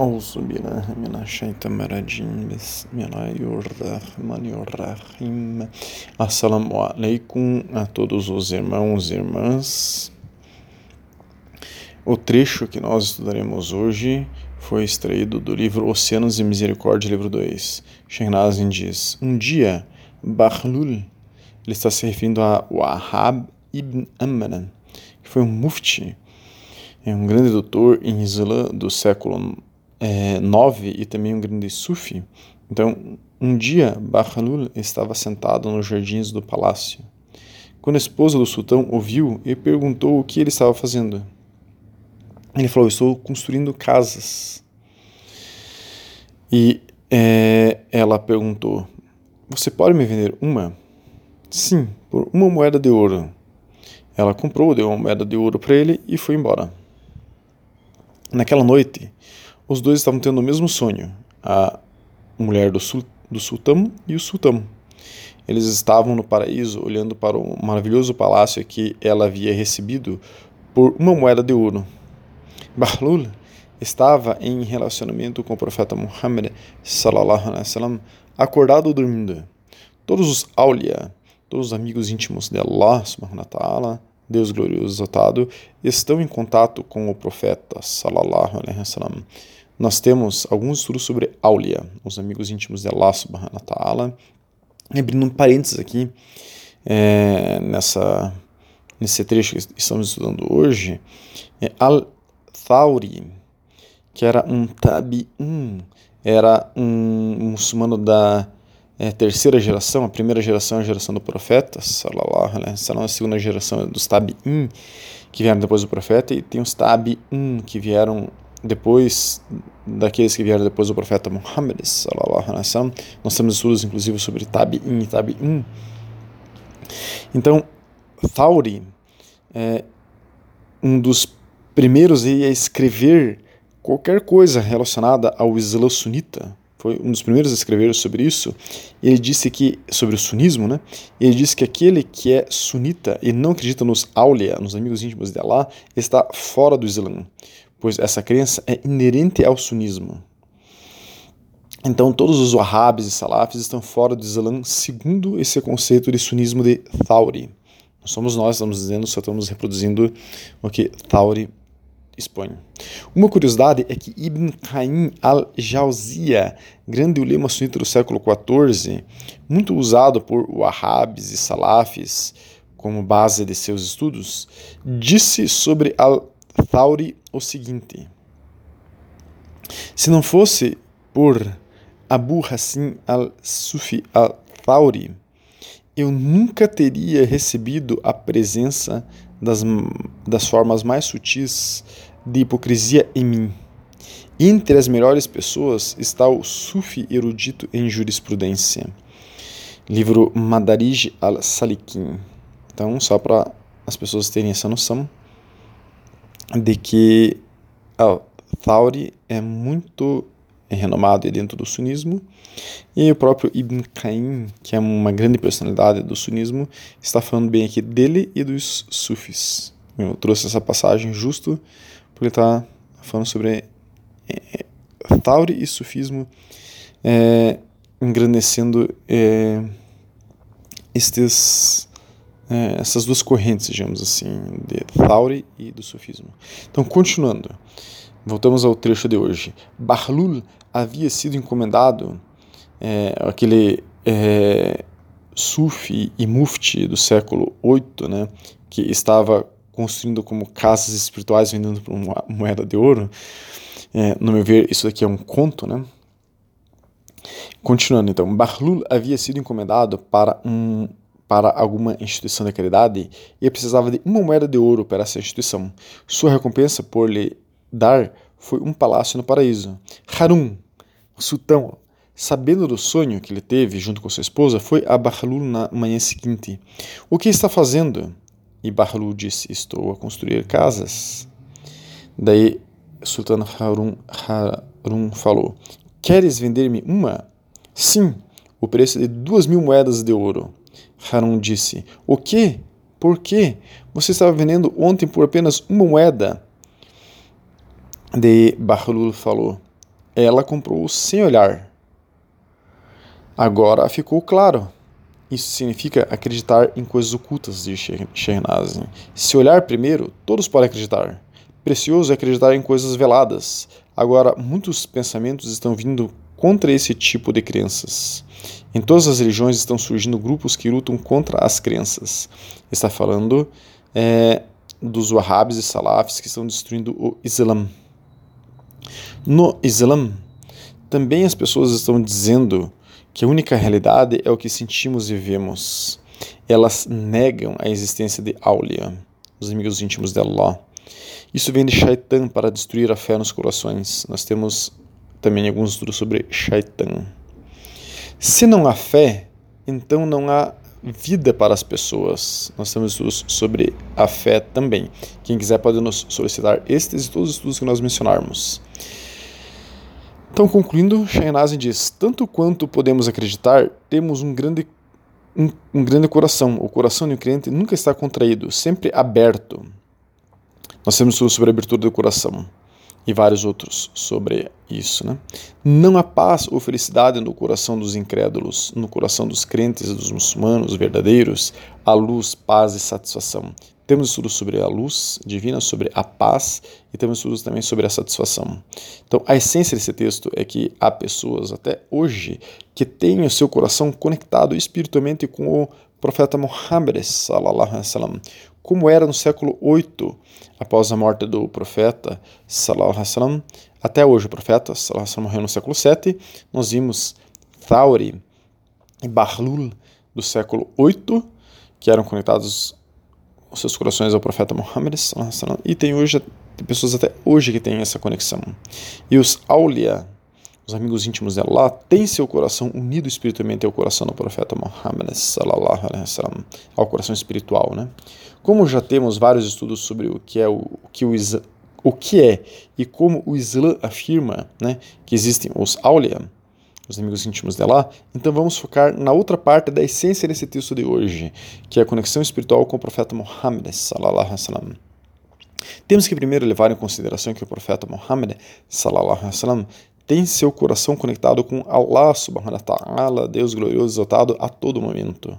أعوذ بالله من الشيطان الرجيم بسم الله الرحمن الرحيم Assalamu alaikum a todos os irmãos e irmãs. O trecho que nós estudaremos hoje foi extraído do livro Oceanos e Misericórdia, livro 2. Shehnazin diz: Um dia, Bahlul, ele está se referindo a Wahab ibn Amran, que foi um mufti, é um grande doutor em Islã do século é, 9 e também um grande sufi. Então, um dia, Bahlul estava sentado nos jardins do palácio. Quando a esposa do sultão ouviu e perguntou o que ele estava fazendo, ele falou: Estou construindo casas. E é, ela perguntou: Você pode me vender uma? Sim, por uma moeda de ouro. Ela comprou, deu uma moeda de ouro para ele e foi embora. Naquela noite, os dois estavam tendo o mesmo sonho, a mulher do, sul, do sultão e o sultão. Eles estavam no paraíso olhando para o maravilhoso palácio que ela havia recebido por uma moeda de ouro. Bahlul estava em relacionamento com o profeta Muhammad sallallahu alaihi wasallam, acordado ou dormindo. Todos os aulia, todos os amigos íntimos de Allah subhanahu wa ta'ala, Deus glorioso exaltado, estão em contato com o profeta sallallahu alaihi wasallam nós temos alguns estudos sobre Aulia, os amigos íntimos de Allah subhanahu wa ta'ala. Abrindo um parênteses aqui, é, nessa, nesse trecho que estamos estudando hoje, é Al-Thawri, que era um tabi'un, era um muçulmano da é, terceira geração, a primeira geração é a geração do profeta, sallallahu alaihi wasallam, a segunda geração é dos tabi'in, que vieram depois do profeta, e tem os tabi'un, que vieram depois daqueles que vieram depois do profeta Muhammad. Nós temos estudos inclusive sobre Tabi'in e Tabi'un. Então, Thauri é um dos primeiros a escrever qualquer coisa relacionada ao Islã sunita. Foi um dos primeiros a escrever sobre isso. Ele disse que, sobre o sunismo, né? Ele disse que aquele que é sunita e não acredita nos aulia, nos amigos íntimos de Allah, está fora do Islã pois essa crença é inerente ao sunismo. Então, todos os wahhabis e salafis estão fora do Islã segundo esse conceito de sunismo de Thauri. Não somos nós, estamos dizendo, só estamos reproduzindo o que Thauri expõe. Uma curiosidade é que Ibn Qayyim al-Jawziyya, grande ulema sunita do século XIV, muito usado por wahhabis e salafis como base de seus estudos, disse sobre al Thauri o seguinte: Se não fosse por Abu Hassim al-Sufi al-Thauri, eu nunca teria recebido a presença das, das formas mais sutis de hipocrisia em mim. Entre as melhores pessoas está o Sufi erudito em jurisprudência. Livro Madarij al-Salikin. Então, só para as pessoas terem essa noção, de que oh, Thauri é muito renomado dentro do sunismo e o próprio Ibn Qayyim, que é uma grande personalidade do sunismo, está falando bem aqui dele e dos sufis. Eu trouxe essa passagem justo porque está falando sobre é, Thauri e sufismo é, engrandecendo é, estes é, essas duas correntes, digamos assim, de Thauri e do sufismo. Então, continuando, voltamos ao trecho de hoje. Bahlul havia sido encomendado, é, aquele é, sufi e mufti do século VIII, né, que estava construindo como casas espirituais vendendo por uma moeda de ouro. É, no meu ver, isso aqui é um conto, né? Continuando, então, Bahlul havia sido encomendado para um para alguma instituição de caridade e precisava de uma moeda de ouro para essa instituição. Sua recompensa por lhe dar foi um palácio no paraíso. Harun, sultão, sabendo do sonho que ele teve junto com sua esposa, foi a Bahlul na manhã seguinte. O que está fazendo? E Bahlul disse: Estou a construir casas. Daí Sultão Harun, Harun falou: Queres vender-me uma? Sim, o preço de duas mil moedas de ouro. Harun disse: O que? Por quê? Você estava vendendo ontem por apenas uma moeda. De Bahlul falou: ela comprou sem olhar. Agora ficou claro. Isso significa acreditar em coisas ocultas, diz Shehnaz. Se olhar primeiro, todos podem acreditar. Precioso é acreditar em coisas veladas. Agora, muitos pensamentos estão vindo contra esse tipo de crenças. Em todas as religiões estão surgindo grupos que lutam contra as crenças. Está falando é, dos Wahhabis e Salafis que estão destruindo o Islã. No Islã, também as pessoas estão dizendo que a única realidade é o que sentimos e vemos. Elas negam a existência de Aulia, os amigos íntimos de Allah. Isso vem de Shaitan para destruir a fé nos corações. Nós temos também alguns estudos sobre Shaitan. Se não há fé, então não há vida para as pessoas. Nós temos estudos sobre a fé também. Quem quiser pode nos solicitar estes e todos os estudos que nós mencionarmos. Então, concluindo, Shahnazin diz: Tanto quanto podemos acreditar, temos um grande, um, um grande coração. O coração do crente nunca está contraído, sempre aberto. Nós temos estudos sobre a abertura do coração e vários outros sobre isso. Né? Não há paz ou felicidade no coração dos incrédulos, no coração dos crentes, dos muçulmanos verdadeiros, a luz, paz e satisfação. Temos estudos sobre a luz divina, sobre a paz e temos estudos também sobre a satisfação. Então, a essência desse texto é que há pessoas até hoje que têm o seu coração conectado espiritualmente com o profeta Muhammad, wasallam, como era no século 8, após a morte do profeta, alaihi wasallam, até hoje o profeta, alaihi wasallam, morreu no século 7, nós vimos Thauri e Bahlul do século 8, que eram conectados os seus corações ao profeta Muhammad e tem hoje tem pessoas até hoje que têm essa conexão. E os Aulia, os amigos íntimos de Allah, têm seu coração unido espiritualmente ao coração do profeta Muhammad sallallahu alaihi ao coração espiritual, né? Como já temos vários estudos sobre o que é o, o que o o que é e como o Islã afirma, né, que existem os Aulia, os amigos íntimos dela, então vamos focar na outra parte da essência desse texto de hoje, que é a conexão espiritual com o profeta Muhammad sallallahu. Temos que primeiro levar em consideração que o profeta Muhammad sallallahu tem seu coração conectado com Allah subhanahu wa ta'ala, Deus glorioso exaltado a todo momento.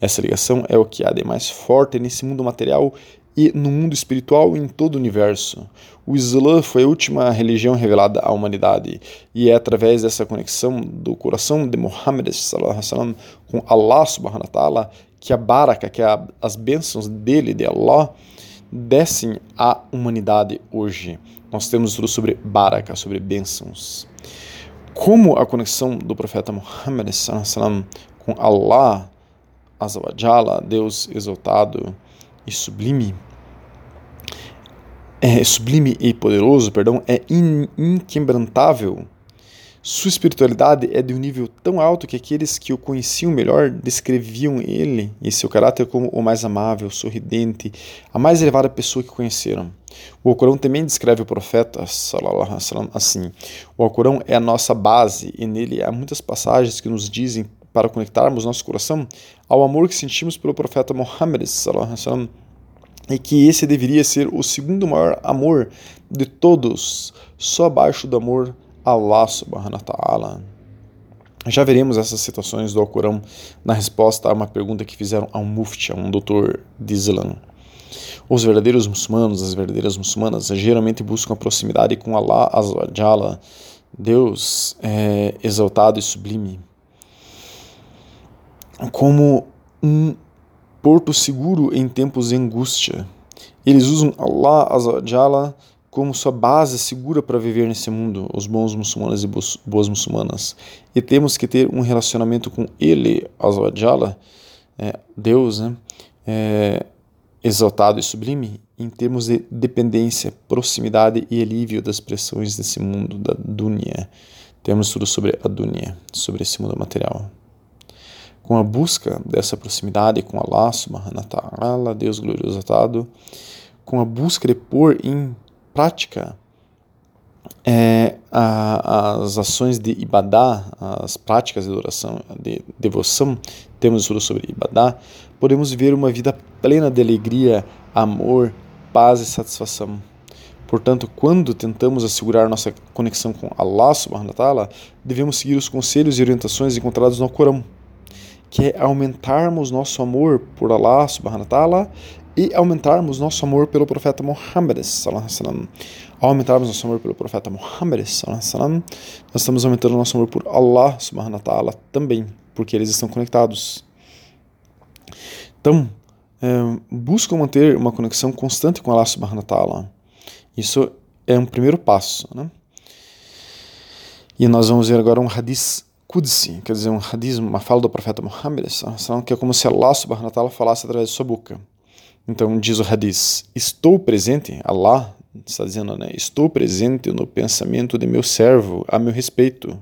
Essa ligação é o que há de mais forte nesse mundo material e no mundo espiritual em todo o universo. O Islã foi a última religião revelada à humanidade e é através dessa conexão do coração de Muhammad sallam, com Allah subhanahu wa ta'ala que a baraka, que a, as bênçãos dele, de Allah, descem à humanidade hoje. Nós temos tudo sobre baraka, sobre bênçãos. Como a conexão do profeta Muhammad com Allah, Azawajala, Deus exaltado e sublime, é, sublime e poderoso, perdão, é in, inquebrantável. Sua espiritualidade é de um nível tão alto que aqueles que o conheciam melhor descreviam ele e seu caráter como o mais amável, sorridente, a mais elevada pessoa que conheceram. O Alcorão também descreve o profeta sallam, assim: O Alcorão é a nossa base e nele há muitas passagens que nos dizem para conectarmos nosso coração ao amor que sentimos pelo profeta Muhammad sallam, e que esse deveria ser o segundo maior amor de todos, só abaixo do amor Allah subhanahu wa ta'ala. Já veremos essas citações do Alcorão na resposta a uma pergunta que fizeram a um mufti, a um doutor de Islã. Os verdadeiros muçulmanos, as verdadeiras muçulmanas, geralmente buscam a proximidade com Allah Azawajala, Deus é, exaltado e sublime, como um porto seguro em tempos de angústia. Eles usam Allah Azajala como sua base segura para viver nesse mundo, os bons muçulmanos e boas muçulmanas. E temos que ter um relacionamento com Ele, Azajala, é, Deus, né? É, exaltado e sublime, em termos de dependência, proximidade e alívio das pressões desse mundo, da dunya. Temos tudo sobre a dunya, sobre esse mundo material com a busca dessa proximidade com Allah subhanahu wa ta'ala, Deus glorioso atado, com a busca de pôr em prática é, a, as ações de ibadá, as práticas de adoração, de devoção, temos tudo sobre ibadá, podemos viver uma vida plena de alegria, amor, paz e satisfação. Portanto, quando tentamos assegurar nossa conexão com Allah subhanahu wa ta'ala, devemos seguir os conselhos e orientações encontrados no Corão, que é aumentarmos nosso amor por Allah subhanahu wa ta'ala e aumentarmos nosso amor pelo profeta Muhammad Ao aumentarmos nosso amor pelo profeta Muhammad nós estamos aumentando nosso amor por Allah subhanahu wa ta'ala também, porque eles estão conectados. Então, é, buscam manter uma conexão constante com Allah subhanahu wa ta'ala. Isso é um primeiro passo. Né? E nós vamos ver agora um hadith Qudsi, quer dizer, um hadith, uma fala do profeta Muhammad, que é como se Allah subhanahu wa ta'ala falasse através de sua boca. Então diz o hadith, estou presente, Allah está dizendo, né? Estou presente no pensamento de meu servo a meu respeito.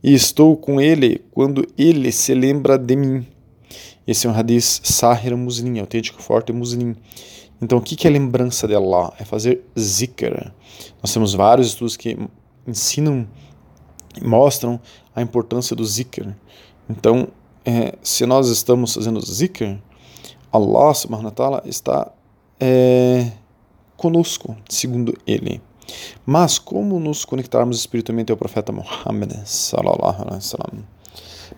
E estou com ele quando ele se lembra de mim. Esse é um hadith Sahir Muslim, autêntico, forte Muslim. Então, o que é lembrança de Allah? É fazer zikr. Nós temos vários estudos que ensinam e mostram a importância do zikr. Então, é, se nós estamos fazendo zikr, Allah subhanahu wa ta'ala está é, conosco, segundo ele. Mas como nos conectarmos espiritualmente ao profeta Muhammad sallallahu alaihi wasallam?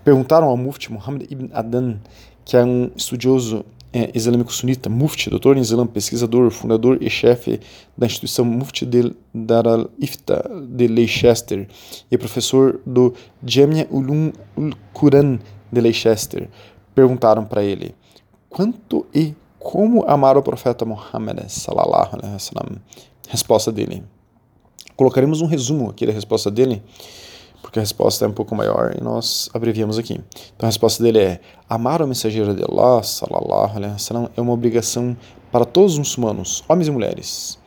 Perguntaram ao Mufti Muhammad ibn Adan, que é um estudioso é, islâmico sunita, Mufti, doutor em Islã, pesquisador, fundador e chefe da instituição Mufti de Dar al-Ifta de Leicester e professor do Jamia Ulum ul-Quran de Leicester. Perguntaram para ele: quanto e como amar o profeta Muhammad sallallahu alaihi wasallam? Resposta dele. Colocaremos um resumo aqui da resposta dele porque a resposta é um pouco maior e nós abreviamos aqui. Então a resposta dele é: amar o mensageiro de Allah, sallallahu alaihi wasallam, é uma obrigação para todos os muçulmanos, homens e mulheres.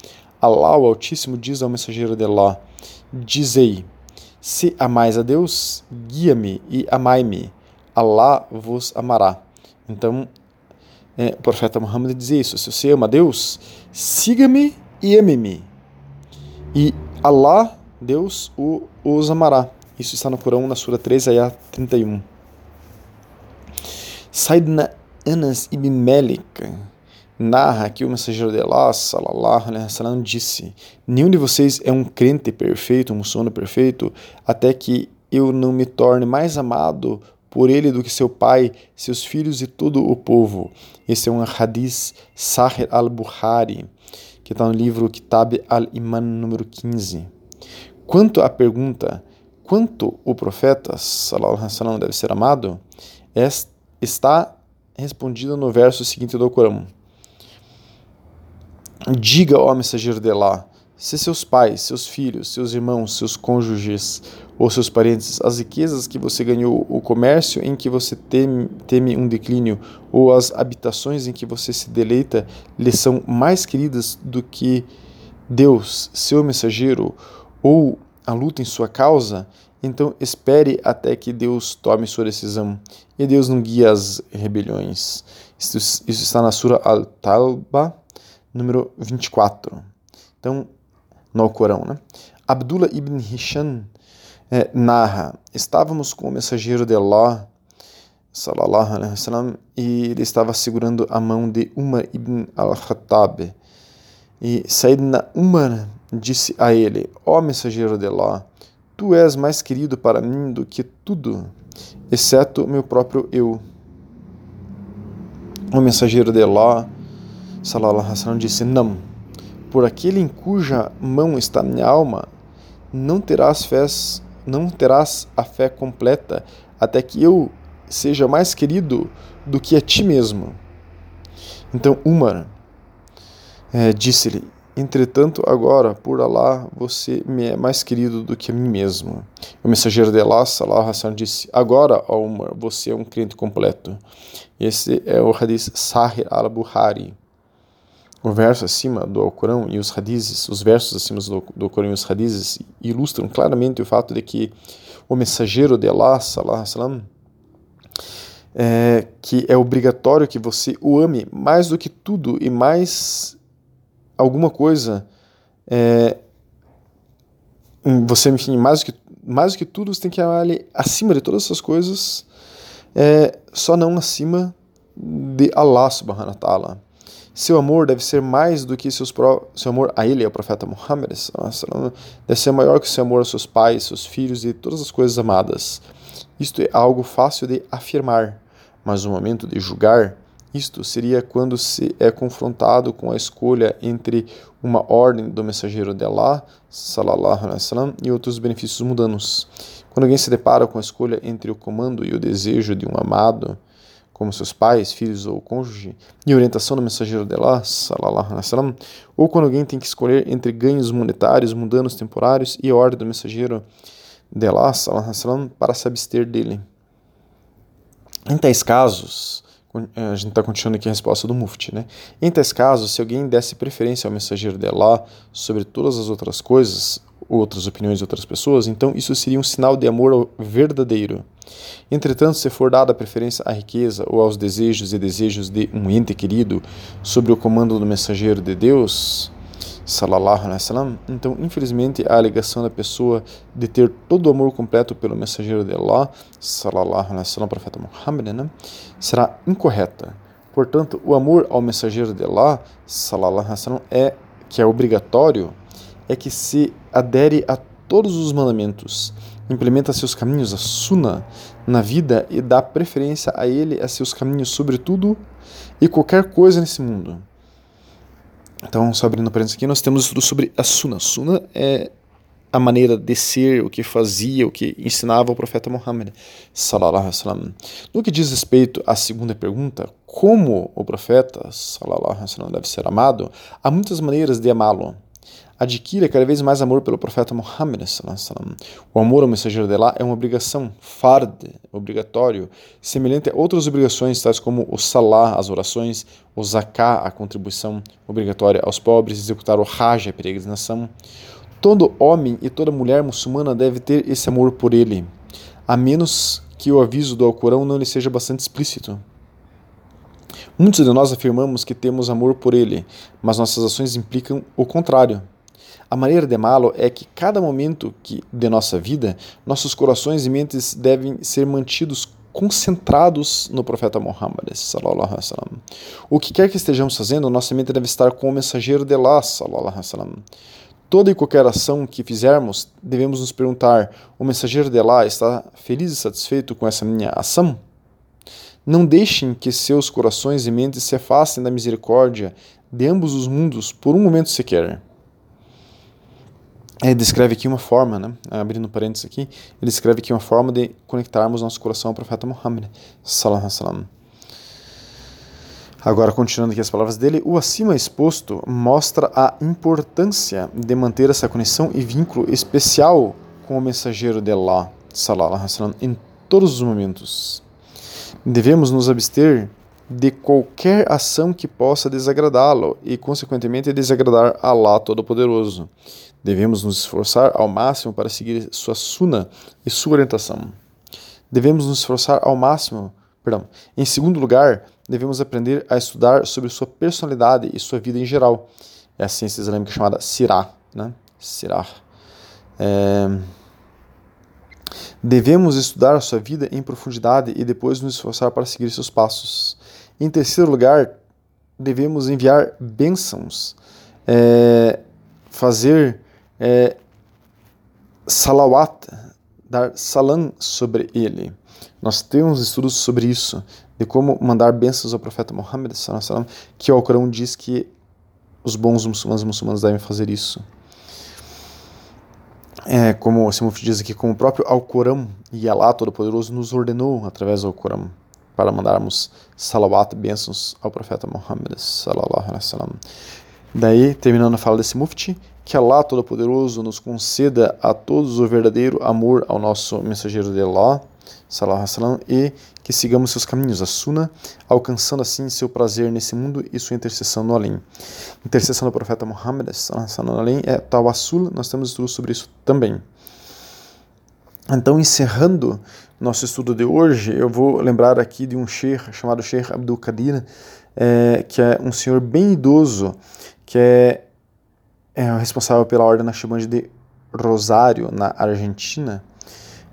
Allah, o Altíssimo, diz ao mensageiro de Allah: Dizei, se amais a Deus, guia-me e amai-me. Allah vos amará. Então, é, o profeta Muhammad diz isso: se você ama Deus, siga-me e ame-me. E Allah, Deus, o, os amará. Isso está no Corão, na Sura 3, Ayah 31. Saidna Anas ibn Malik narra que o mensageiro de Allah, salallahu alaihi wasallam, disse: Nenhum de vocês é um crente perfeito, um muçulmano perfeito, até que eu não me torne mais amado por ele do que seu pai, seus filhos e todo o povo. Esse é um hadith Sahih al-Bukhari, que está no livro Kitab al-Iman número 15. Quanto à pergunta quanto o profeta sallallahu deve ser amado, está respondida no verso seguinte do Corão. Diga ao mensageiro de Allah, se seus pais, seus filhos, seus irmãos, seus cônjuges ou seus parentes, as riquezas que você ganhou, o comércio em que você teme, teme um declínio, ou as habitações em que você se deleita, lhe são mais queridas do que Deus, seu mensageiro, ou a luta em sua causa, então espere até que Deus tome sua decisão. E Deus não guia as rebeliões. Isso, isso está na Sura Al-Talba, número 24. Então, no Corão, né? Abdullah ibn Hisham é, narra: Estávamos com o mensageiro de Allah, salallahu alaihi wasallam, e ele estava segurando a mão de Umar ibn al-Khattab. E Sayyidina Umar disse a ele: Ó oh, mensageiro de Allah, tu és mais querido para mim do que tudo, exceto meu próprio eu. O mensageiro de Allah, salallahu alaihi wasallam, disse: Não, por aquele em cuja mão está minha alma, não terás fé, não terás a fé completa, até que eu seja mais querido do que a ti mesmo. Então Umar é, disse-lhe: Entretanto, agora, por Allah, você me é mais querido do que a mim mesmo. O mensageiro de Allah, Salah Hassan, disse: Agora, ó Umar, você é um crente completo. Esse é o hadith Sahih al-Buhari. O verso acima do Alcorão e os hadizes, os versos acima do, Alcorão e os hadizes ilustram claramente o fato de que o mensageiro de Allah, Salah Hassan, é, que é obrigatório que você o ame mais do que tudo e mais alguma coisa, é, você, enfim, mais do que, mais do que tudo, você tem que amar ele acima de todas essas coisas, é, só não acima de Allah subhanahu wa ta'ala. Seu amor deve ser mais do que seus pro... seu amor a ele, ao profeta Muhammad, deve ser maior que seu amor aos seus pais, seus filhos e todas as coisas amadas. Isto é algo fácil de afirmar, mas no momento de julgar, isto seria quando se é confrontado com a escolha entre uma ordem do mensageiro de Allah, salallahu alaihi wasallam, e outros benefícios mundanos. Quando alguém se depara com a escolha entre o comando e o desejo de um amado, como seus pais, filhos ou cônjuge, e orientação do mensageiro de Allah, salallahu alaihi wasallam, ou quando alguém tem que escolher entre ganhos monetários, mundanos, temporários e a ordem do mensageiro de Allah, alaihi wasallam, para se abster dele. Em tais casos, é, a gente está continuando aqui a resposta do Mufti, né? Em tais casos, se alguém desse preferência ao mensageiro de Allah sobre todas as outras coisas, outras opiniões de outras pessoas, então isso seria um sinal de amor verdadeiro. Entretanto, se for dada preferência à riqueza ou aos desejos e desejos de um ente querido sobre o comando do mensageiro de Deus, alaihi wasallam, então infelizmente a alegação da pessoa de ter todo o amor completo pelo mensageiro de Allah, alaihi wasallam, profeta Muhammad, né, será incorreta. Portanto, o amor ao mensageiro de Allah, alaihi wasallam, é que é obrigatório, é que se adere a todos os mandamentos, implementa seus caminhos, a sunnah, na vida e dá preferência a ele, a seus caminhos sobre tudo e qualquer coisa nesse mundo. Então, só abrindo parênteses aqui, nós temos estudo sobre a Sunna. Sunna é a maneira de ser, o que fazia, o que ensinava o profeta Muhammad. Sallallahu alaihi No que diz respeito à segunda pergunta, como o profeta sallallahu alaihi deve ser amado, há muitas maneiras de amá-lo adquira cada vez mais amor pelo profeta Muhammad. O amor ao mensageiro de Allah é uma obrigação, fard, obrigatório, semelhante a outras obrigações, tais como o salah, as orações, o zakah, a contribuição obrigatória aos pobres, executar o hajj, a peregrinação. Todo homem e toda mulher muçulmana deve ter esse amor por ele, a menos que o aviso do Alcorão não lhe seja bastante explícito. Muitos de nós afirmamos que temos amor por ele, mas nossas ações implicam o contrário. A maneira de amá-lo é que cada momento que, de nossa vida, nossos corações e mentes devem ser mantidos concentrados no profeta Muhammad. O que quer que estejamos fazendo, nossa mente deve estar com o mensageiro de Allah. Toda e qualquer ação que fizermos, devemos nos perguntar: o mensageiro de Allah está feliz e satisfeito com essa minha ação? Não deixem que seus corações e mentes se afastem da misericórdia de ambos os mundos por um momento sequer ele descreve aqui uma forma, né? abrindo parênteses aqui, ele descreve aqui uma forma de conectarmos nosso coração ao profeta Muhammad. Salam, Agora, continuando aqui as palavras dele, o acima exposto mostra a importância de manter essa conexão e vínculo especial com o mensageiro de Allah, salam, em todos os momentos. Devemos nos abster de qualquer ação que possa desagradá-lo e, consequentemente, desagradar Allah Todo-Poderoso. Devemos nos esforçar ao máximo para seguir sua suna e sua orientação. Devemos nos esforçar ao máximo, perdão. Em segundo lugar, devemos aprender a estudar sobre sua personalidade e sua vida em geral. É a ciência islâmica chamada Sirah, né? Sirah. É... Devemos estudar sua vida em profundidade e depois nos esforçar para seguir seus passos. Em terceiro lugar, devemos enviar bênçãos, é, fazer é, salawat, dar salam sobre ele. Nós temos estudos sobre isso, de como mandar bênçãos ao profeta Muhammad, que o Alcorão diz que os bons muçulmanos muçulmanos devem fazer isso. É, como o Simuf diz aqui, como o próprio Alcorão e Allah Todo-Poderoso nos ordenou através do Alcorão para mandarmos salawat, bênçãos ao profeta Muhammad. Daí, terminando a fala desse mufti, que Allah Todo-Poderoso nos conceda a todos o verdadeiro amor ao nosso mensageiro de Allah, alaihi wasallam, e que sigamos seus caminhos, a Sunnah, alcançando assim seu prazer nesse mundo e sua intercessão no além. Intercessão do profeta Muhammad wasallam no além é Tawassul, nós temos estudos sobre isso também. Então, encerrando nosso estudo de hoje, eu vou lembrar aqui de um sheikh chamado Sheikh Abdul Qadir, é, que é um senhor bem idoso, que é, é o responsável pela Ordem Naqshband de Rosário, na Argentina.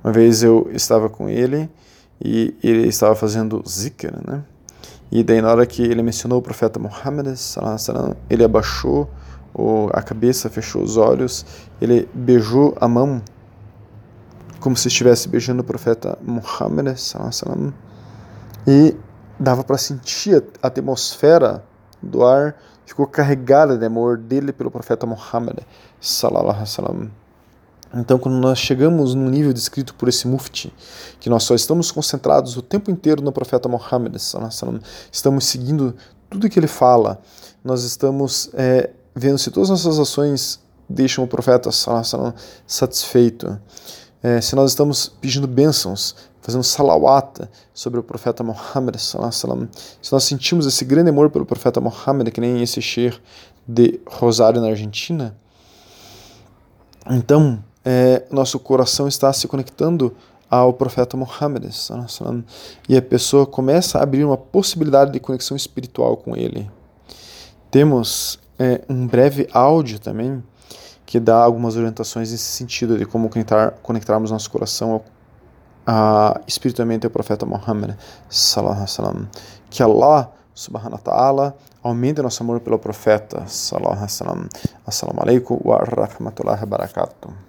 Uma vez eu estava com ele e ele estava fazendo zikr, né? E daí, na hora que ele mencionou o profeta Muhammad, ele abaixou a cabeça, fechou os olhos, ele beijou a mão, como se estivesse beijando o profeta Muhammad, e dava para sentir a atmosfera do ar, ficou carregada de amor dele pelo profeta Muhammad. Então, quando nós chegamos no nível descrito por esse mufti, que nós só estamos concentrados o tempo inteiro no profeta Muhammad, estamos seguindo tudo que ele fala, nós estamos é, vendo se todas as nossas ações deixam o profeta satisfeito, é, se nós estamos pedindo bênçãos, fazendo salawata sobre o profeta Muhammad, se nós sentimos esse grande amor pelo profeta Muhammad, que nem esse Sheikh de Rosário na Argentina, então é, nosso coração está se conectando ao profeta Muhammad e a pessoa começa a abrir uma possibilidade de conexão espiritual com ele. Temos é, um breve áudio também que dá algumas orientações nesse sentido de como conectar, conectarmos nosso coração ao, a, espiritualmente ao profeta Muhammad sallam, que Allah subhanahu wa ta'ala aumente nosso amor pelo profeta sallallahu alaihi wasallam. Assalamu alaikum wa rahmatullahi wa barakatuh